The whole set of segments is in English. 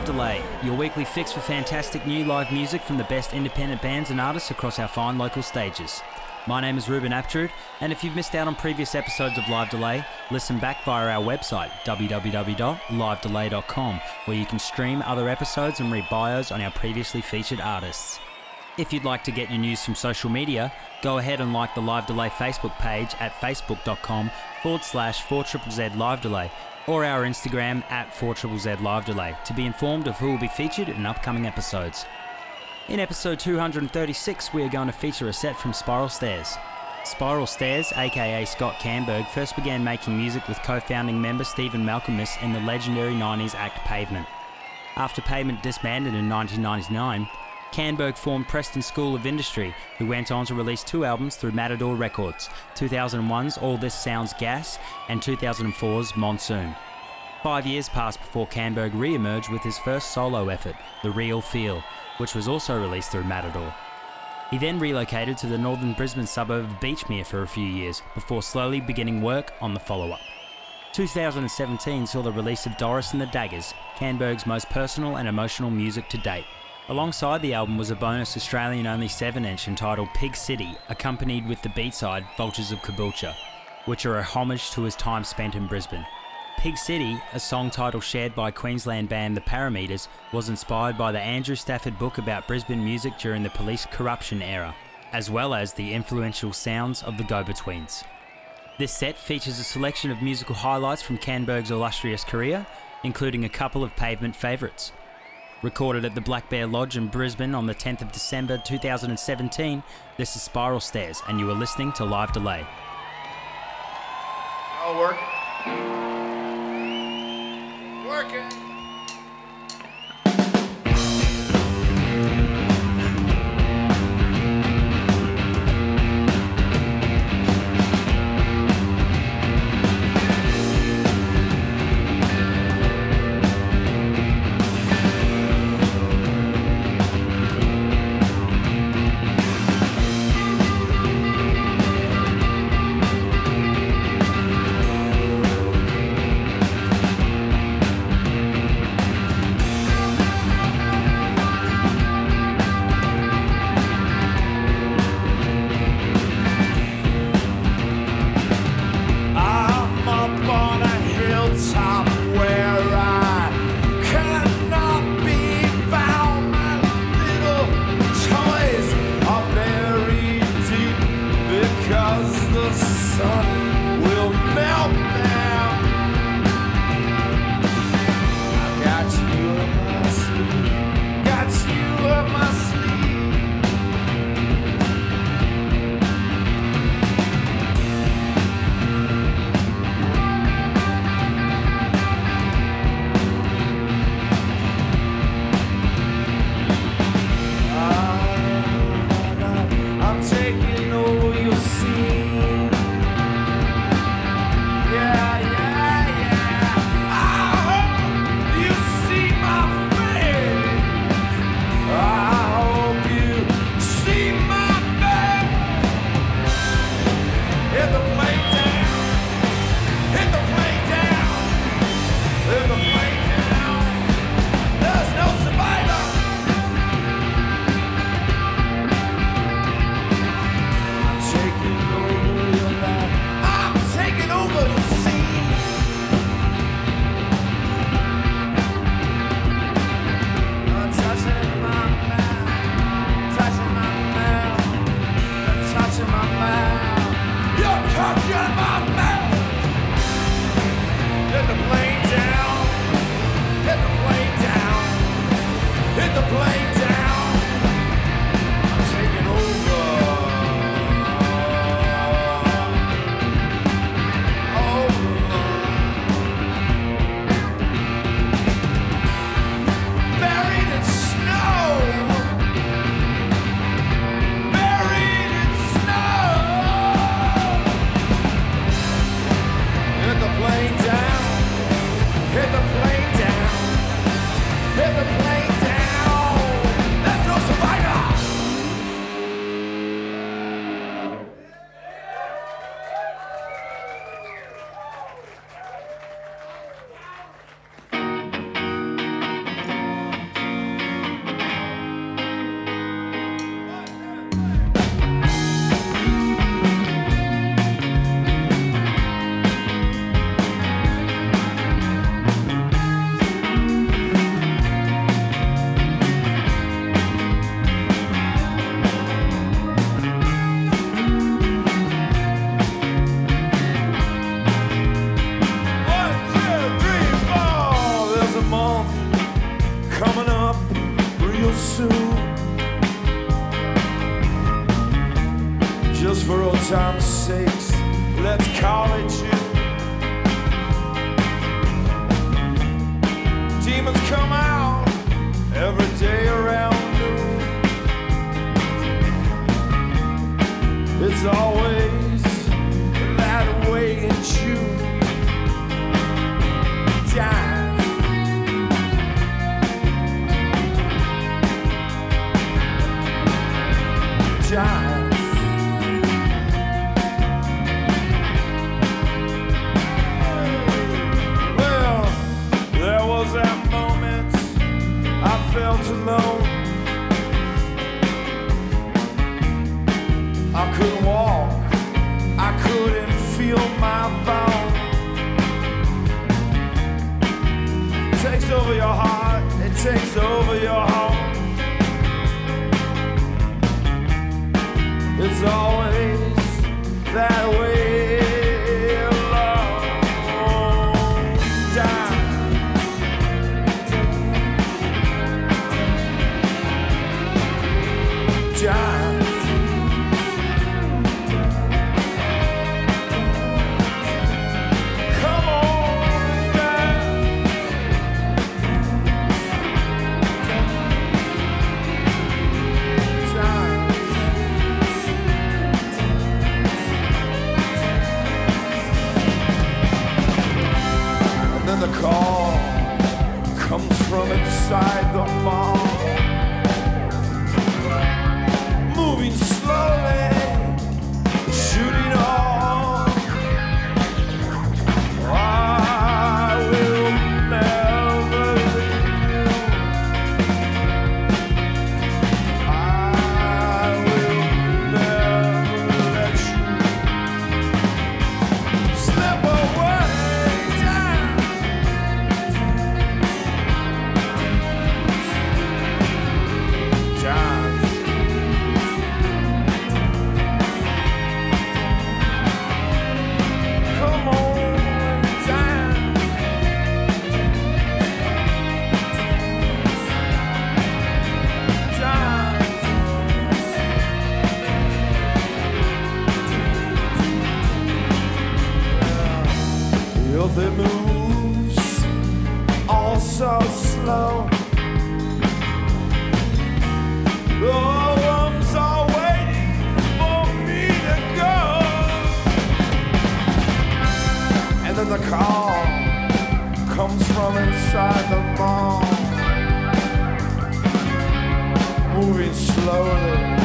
Live Delay, your weekly fix for fantastic new live music from the best independent bands and artists across our fine local stages. My name is Ruben Aptrud, and if you've missed out on previous episodes of Live Delay, listen back via our website, www.livedelay.com, where you can stream other episodes and read bios on our previously featured artists. If you'd like to get your news from social media, go ahead and like the Live Delay Facebook page at facebook.com forward slash 4ZZZ Live Delay or our Instagram at 4ZZZ Live Delay to be informed of who will be featured in upcoming episodes. In episode 236, we are going to feature a set from Spiral Stairs. Spiral Stairs, aka Scott Kannberg, first began making music with co founding member Stephen Malkmus in the legendary 90s act Pavement. After Pavement disbanded in 1999, Kannberg formed Preston School of Industry, who went on to release two albums through Matador Records 2001's All This Sounds Gas and 2004's Monsoon. Five years passed before Kannberg re emerged with his first solo effort, The Real Feel, which was also released through Matador. He then relocated to the northern Brisbane suburb of Beachmere for a few years before slowly beginning work on the follow up. 2017 saw the release of Doris and the Daggers, Kannberg's most personal and emotional music to date. Alongside the album was a bonus Australian only 7 inch entitled Pig City, accompanied with the B side Vultures of Caboolture, which are a homage to his time spent in Brisbane. Pig City, a song title shared by Queensland band The Parameters, was inspired by the Andrew Stafford book about Brisbane music during the police corruption era, as well as the influential sounds of the Go Betweens. This set features a selection of musical highlights from Kannberg's illustrious career, including a couple of pavement favourites. Recorded at the Black Bear Lodge in Brisbane on the 10th of December 2017, this is Spiral Stairs, and you are listening to Live Delay. I'll work. Working. slowly.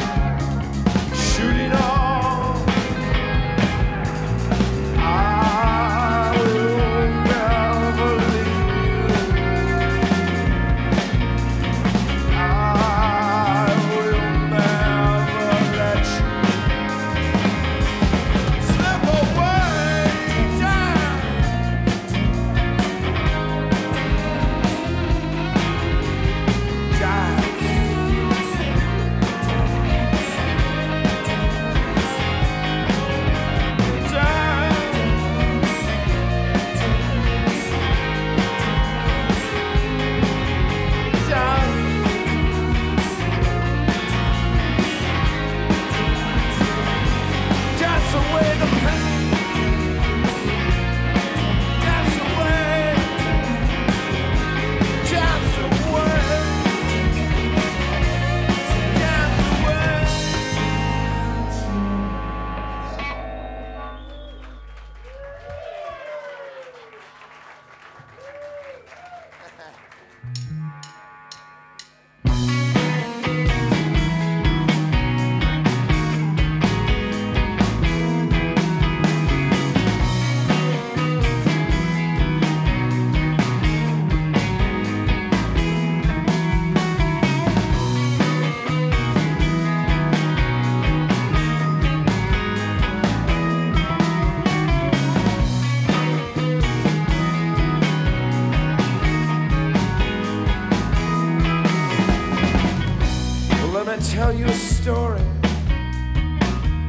tell you a story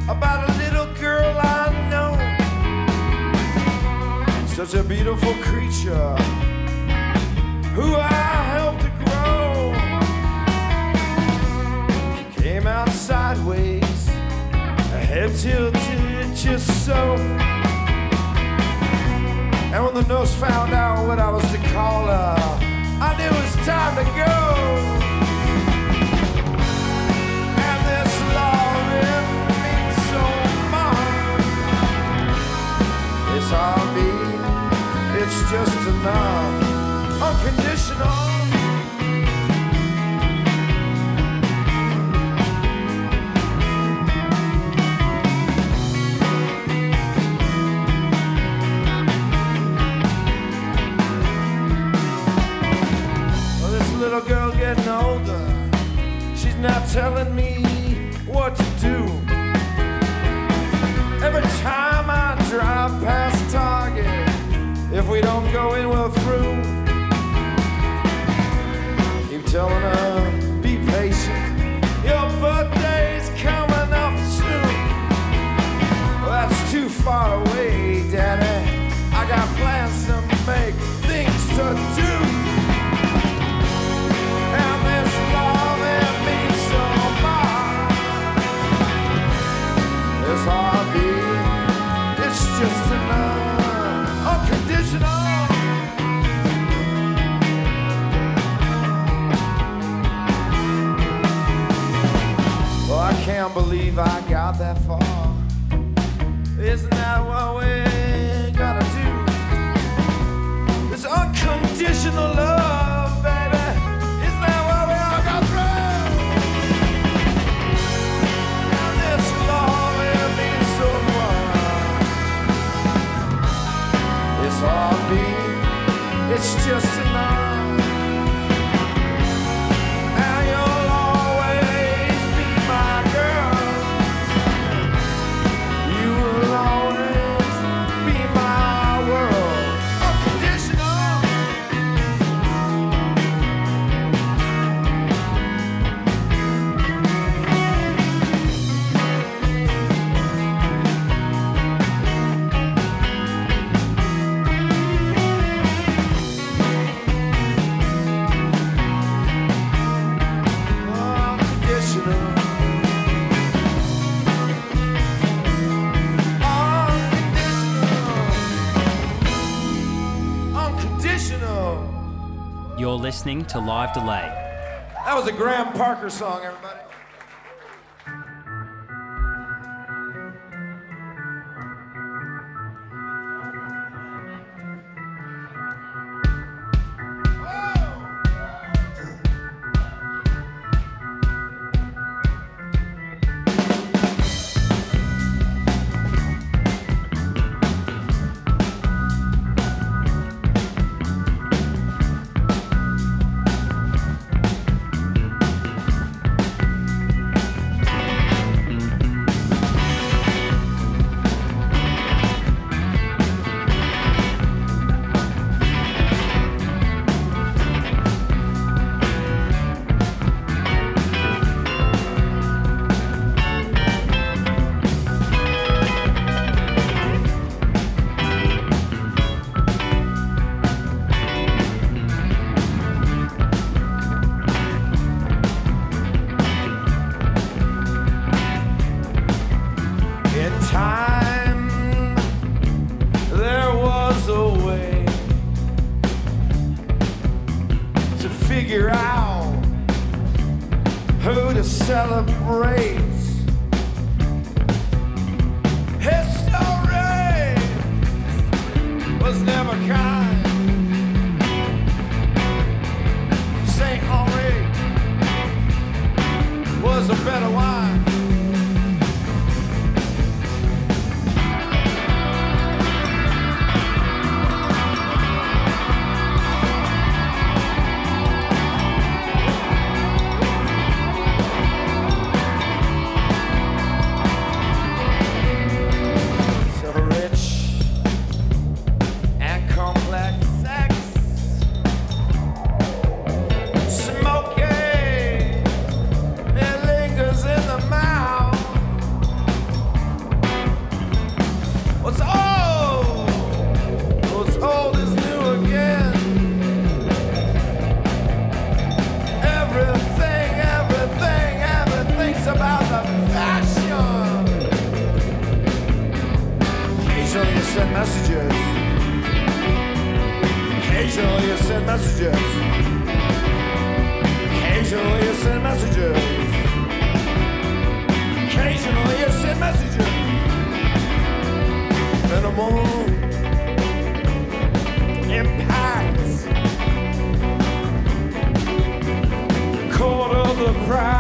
about a little girl I know. Such a beautiful creature who I helped to grow. Came out sideways, head tilted just so. And when the nurse found out what I was to call her, I knew it was time to go. It's all me, it's just enough, unconditional. Well, this if we don't go in, we're through. Keep telling her, be patient. Your birthday's coming up soon. That's too far away, can't believe I got that far. Isn't that what we gotta do? It's unconditional love, baby. Isn't that what we all got through? This it means so much. All. It's just listening to Live Delay. That was a Graham Parker song, everybody. send messages. Occasionally you send messages. Occasionally you send messages. Occasionally you send messages. Minimal impacts caught of the price.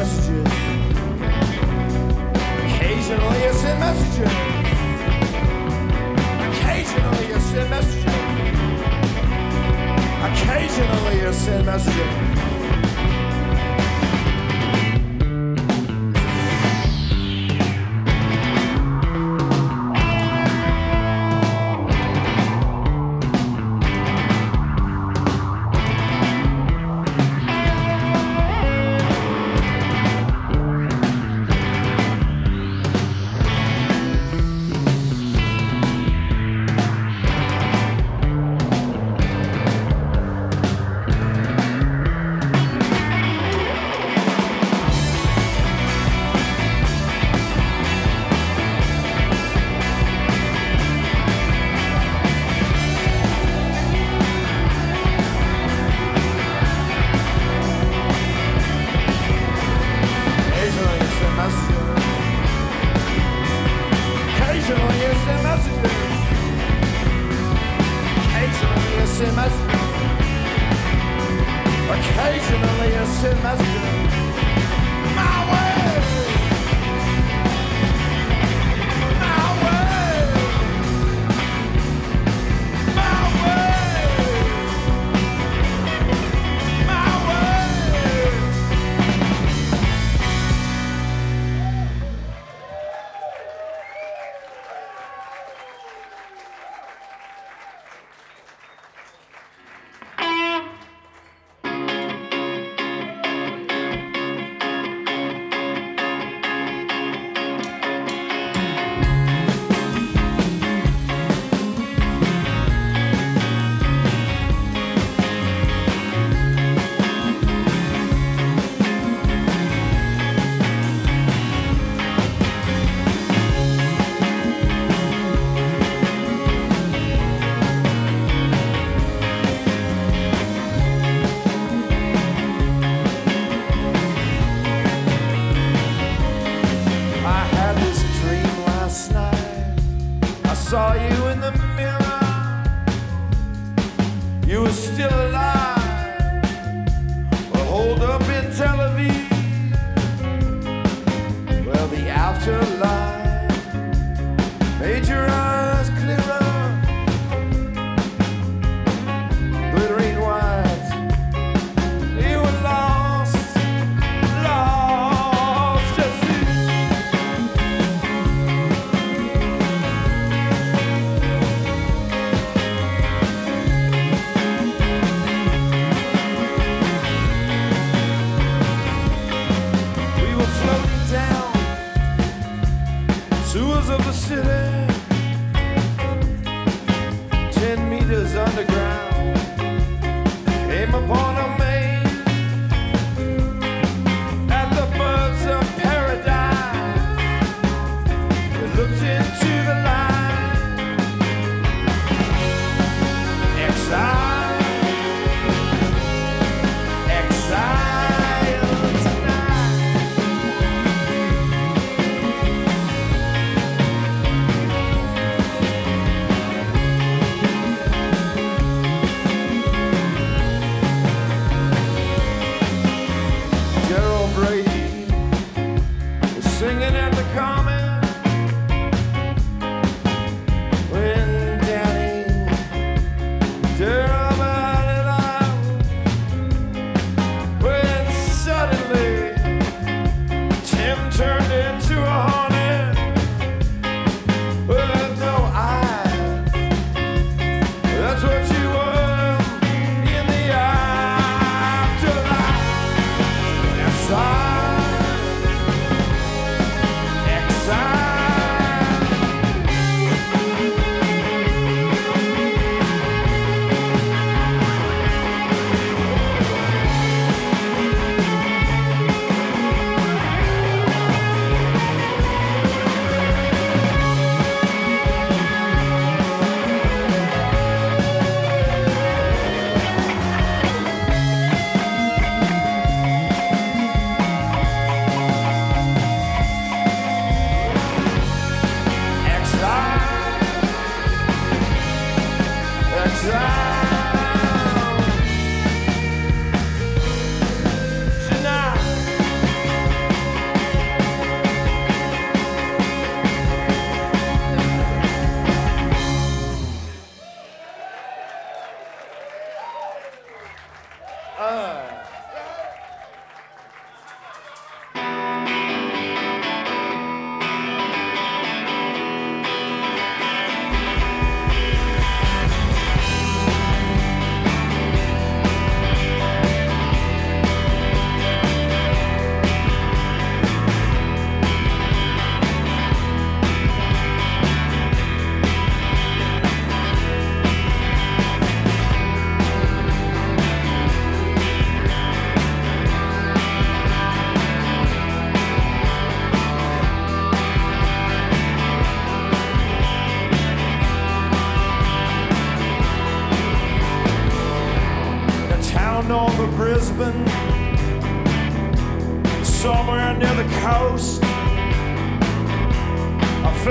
messages. Occasionally you send messages. Occasionally you send messages. Occasionally you send messages.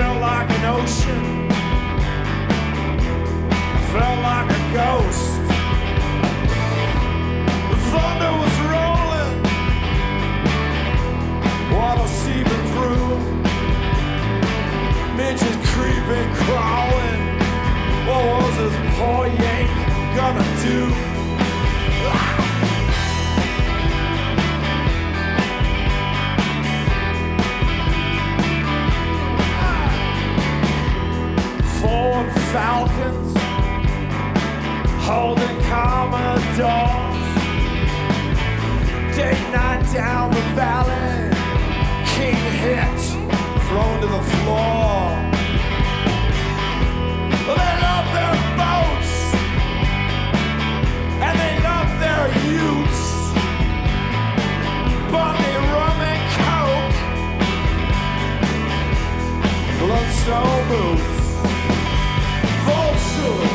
felt like an ocean. I felt like a ghost. The thunder was rolling, water seeping through, midget creeping, crawling. What was this poor yank gonna do? falcons holding commodores. Day night down the valley, king hit, thrown to the floor. They love their boats and they love their utes. Bundy rum and coke, Blundstone boots. Vulture.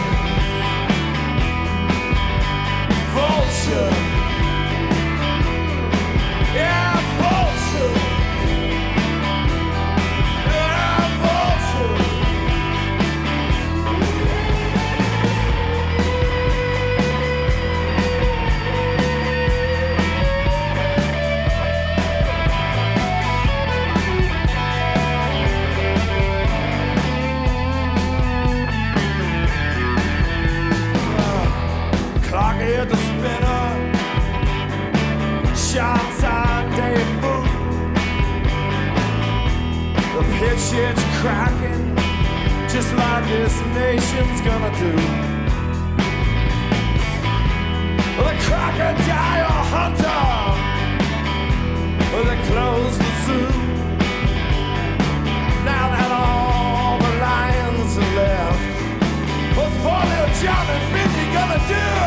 Vulture. shit's cracking, just like this nation's gonna do. The crocodile hunter, they closed the zoo. Now that all the lions are left, what's poor little Johnny and Bindi gonna do?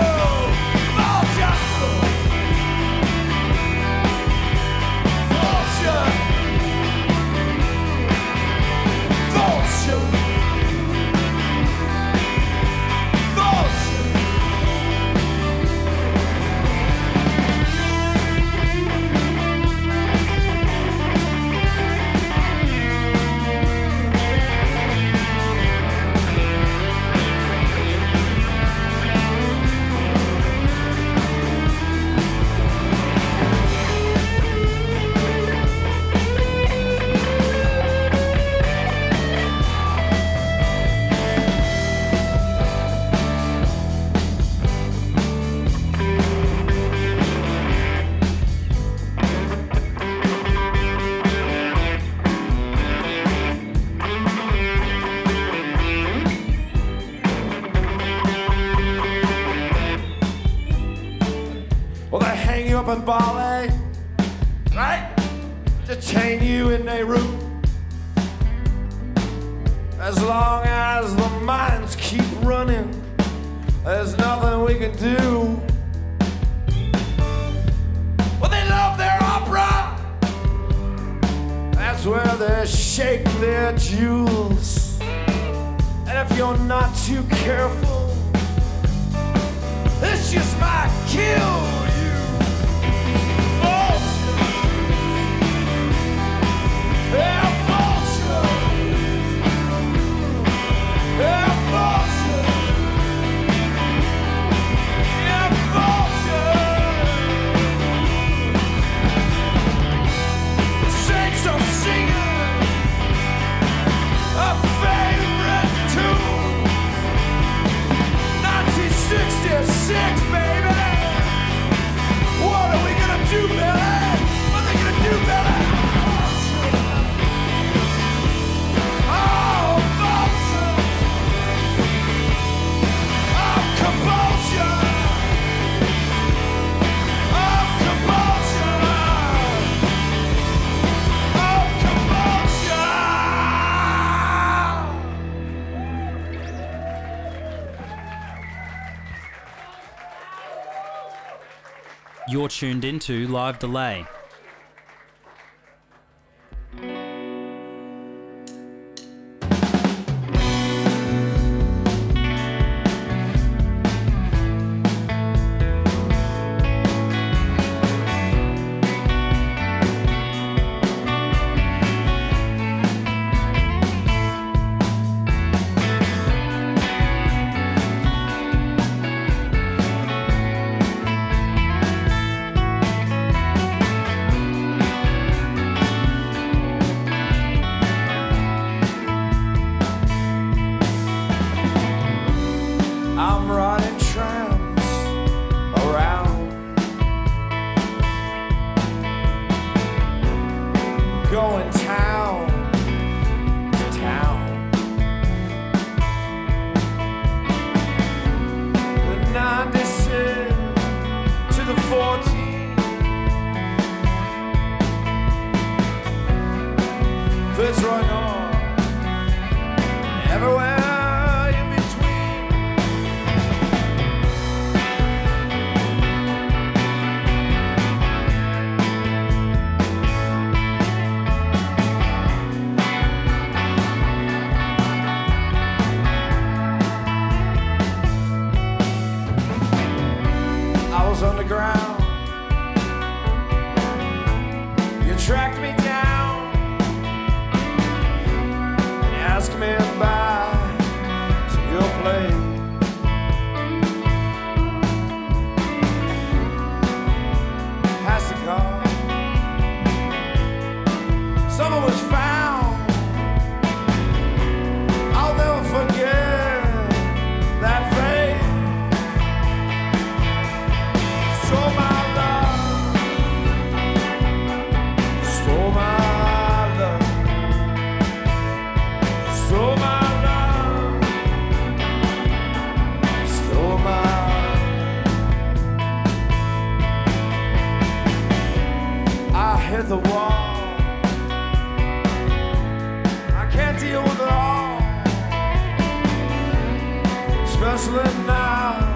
jumping ballet, right? To chain you in a room. As long as the mines keep running, there's nothing we can do. Well, they love their opera. That's where they shake their jewels. And if you're not too careful, this just might kill. You're tuned into Live Delay. Especially now.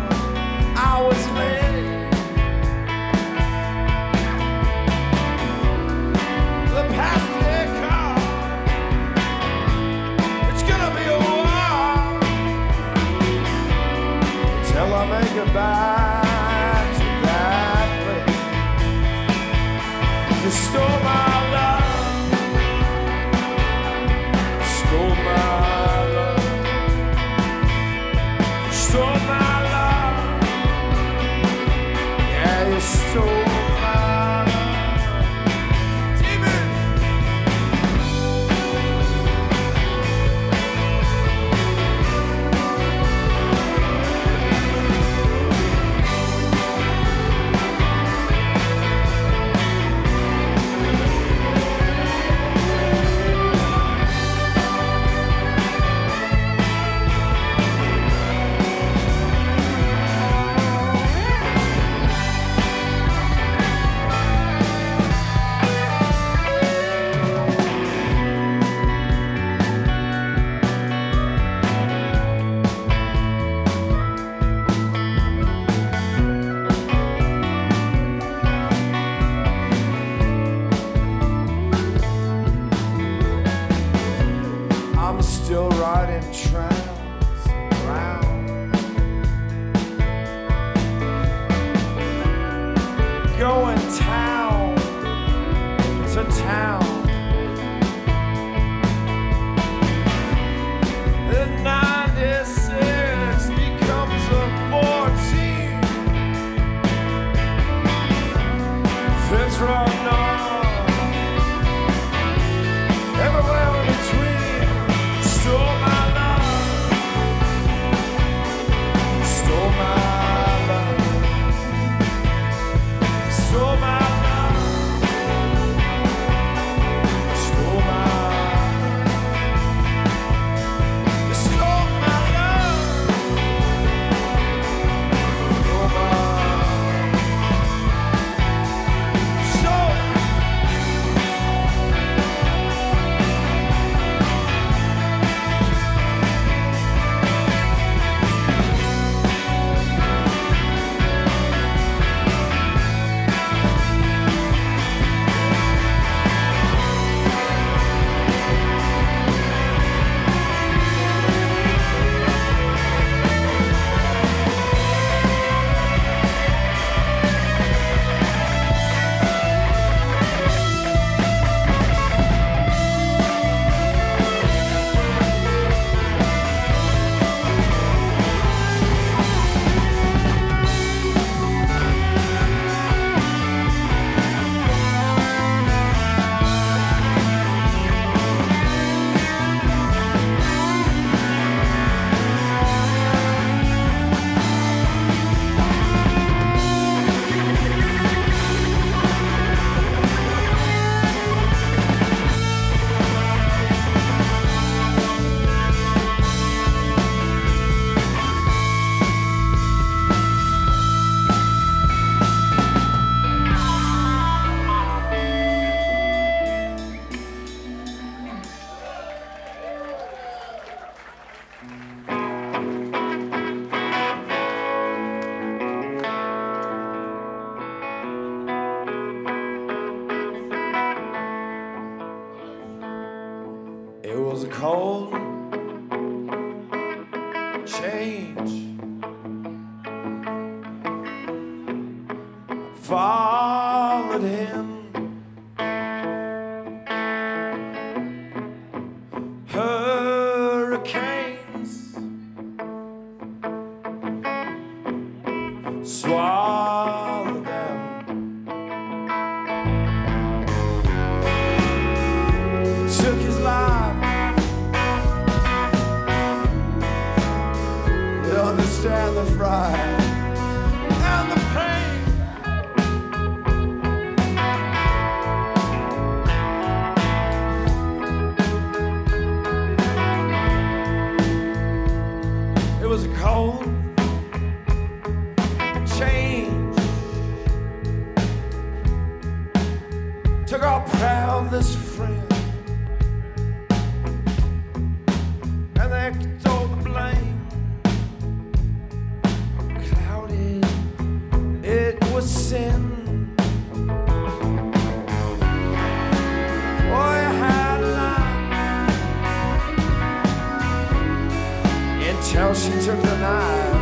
She took the knife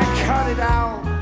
and cut it out.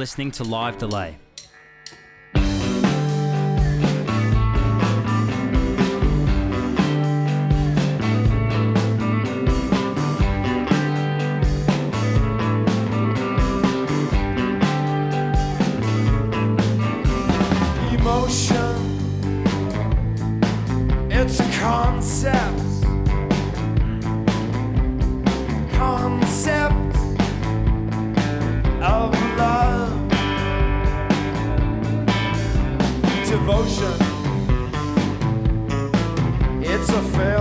Listening to Live Delay. It's a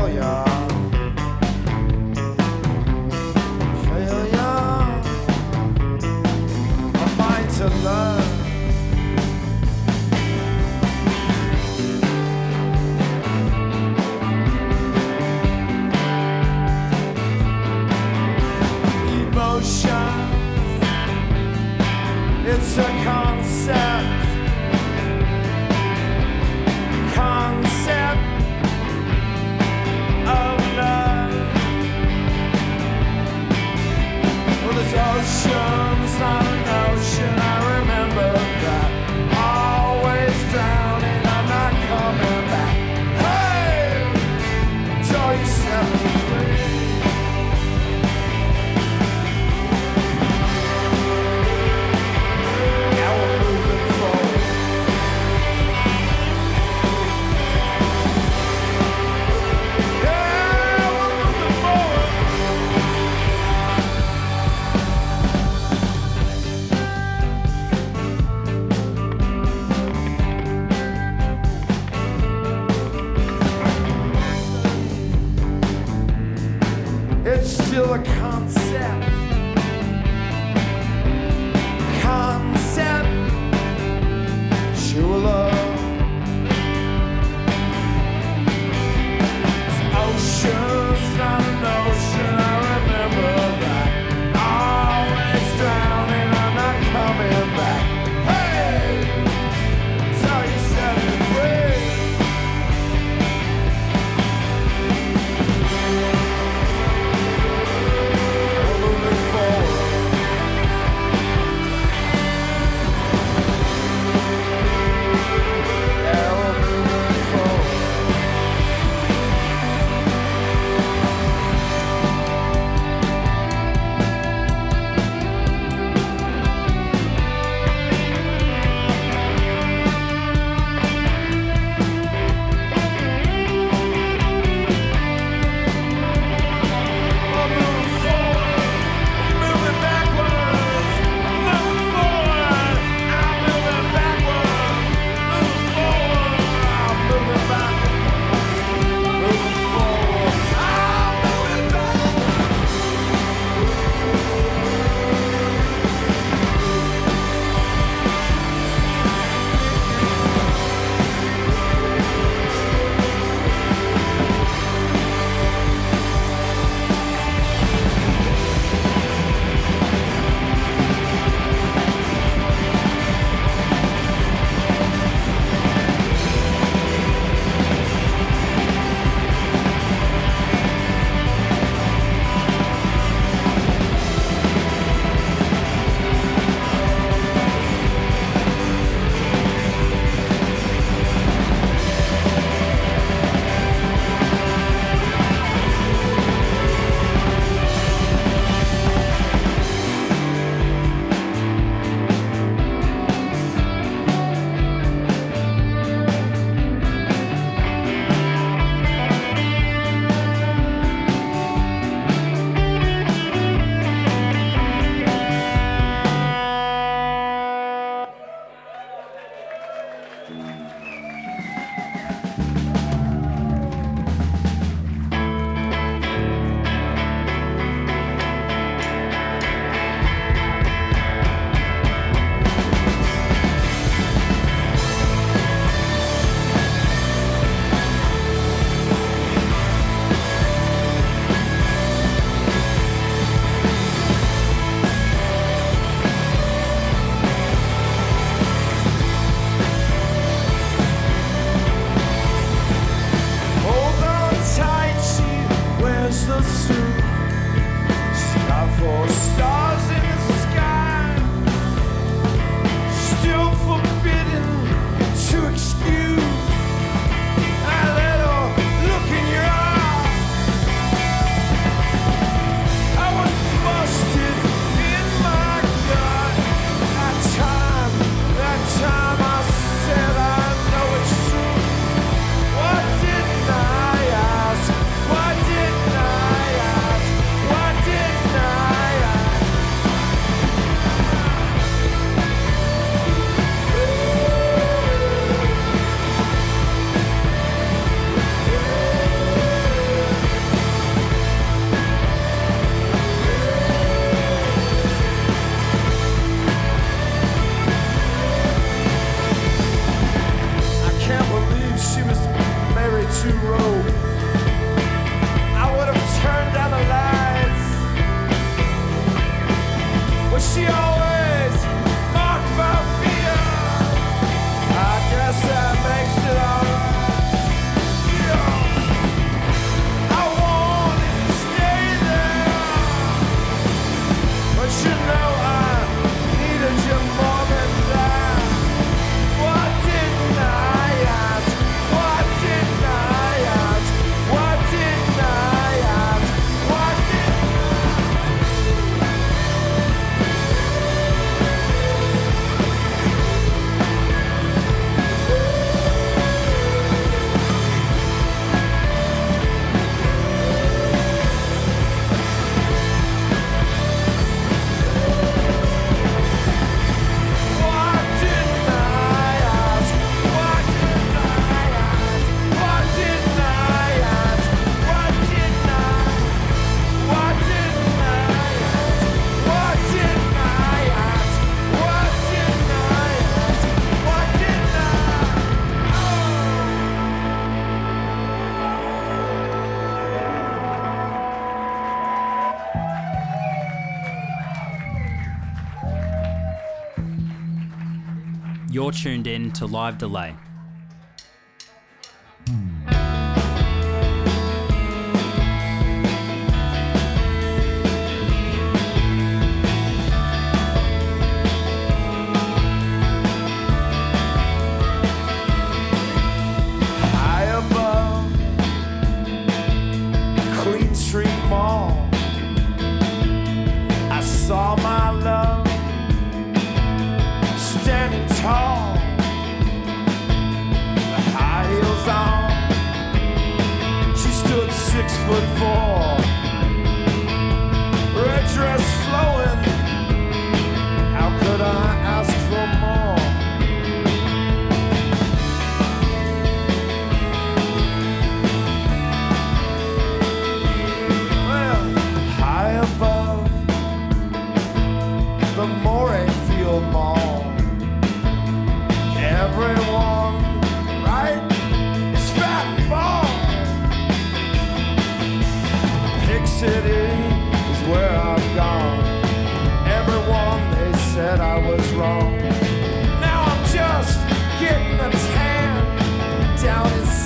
You're tuned in to Live Delay.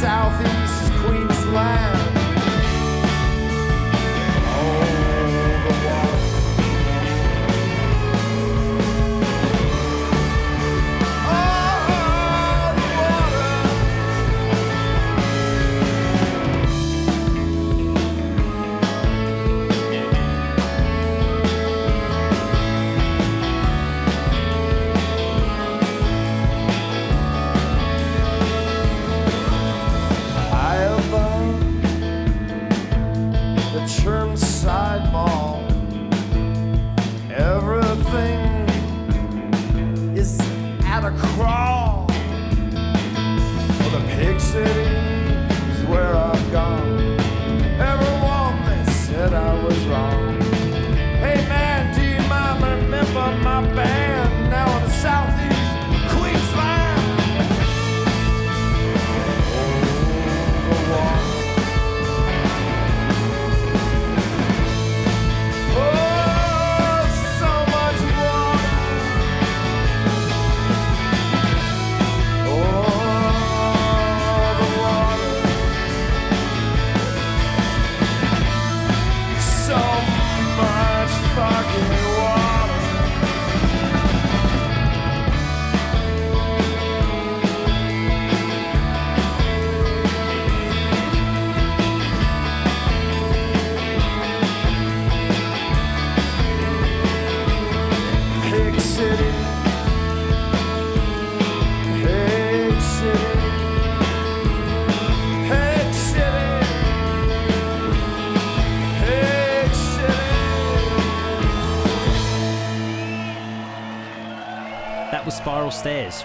Down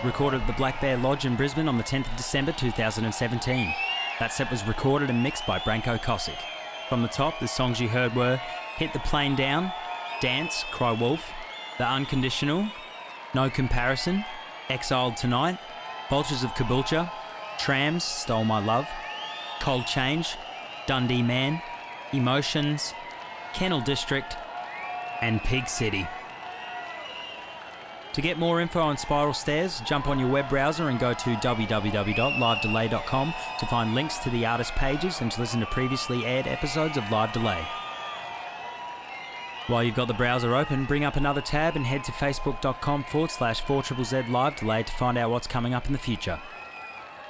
Recorded at the Black Bear Lodge in Brisbane on the 10th of December 2017. That set was recorded and mixed by Branko Kosick. From the top, the songs you heard were Hit the Plane Down, Dance, Cry Wolf, The Unconditional, No Comparison, Exiled Tonight, Vultures of Caboolture, Trams, Stole My Love, Cold Change, Dundee Man, Emotions, Kennel District, and Pig City. To get more info on Spiral Stairs, jump on your web browser and go to www.livedelay.com to find links to the artist pages and to listen to previously aired episodes of Live Delay. While you've got the browser open, bring up another tab and head to facebook.com forward slash 4ZZZ Live Delay to find out what's coming up in the future.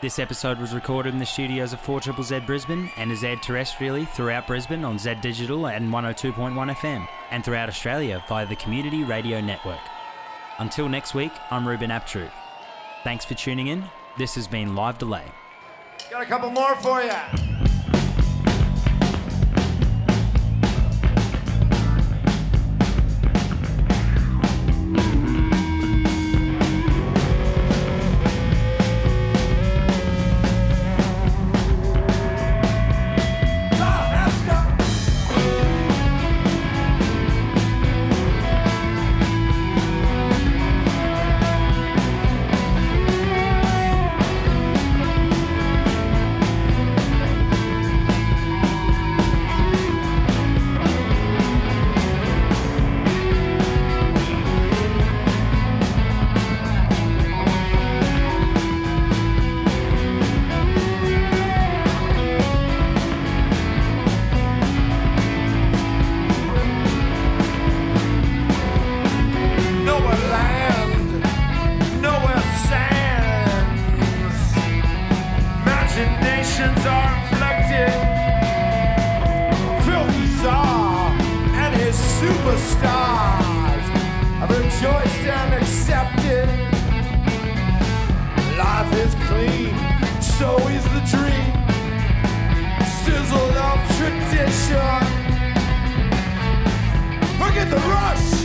This episode was recorded in the studios of 4ZZZ Brisbane and is aired terrestrially throughout Brisbane on Z Digital and 102.1 FM and throughout Australia via the Community Radio Network. Until next week, I'm Ruben Aptruth. Thanks for tuning in. This has been Live Delay. Got a couple more for you. The rush,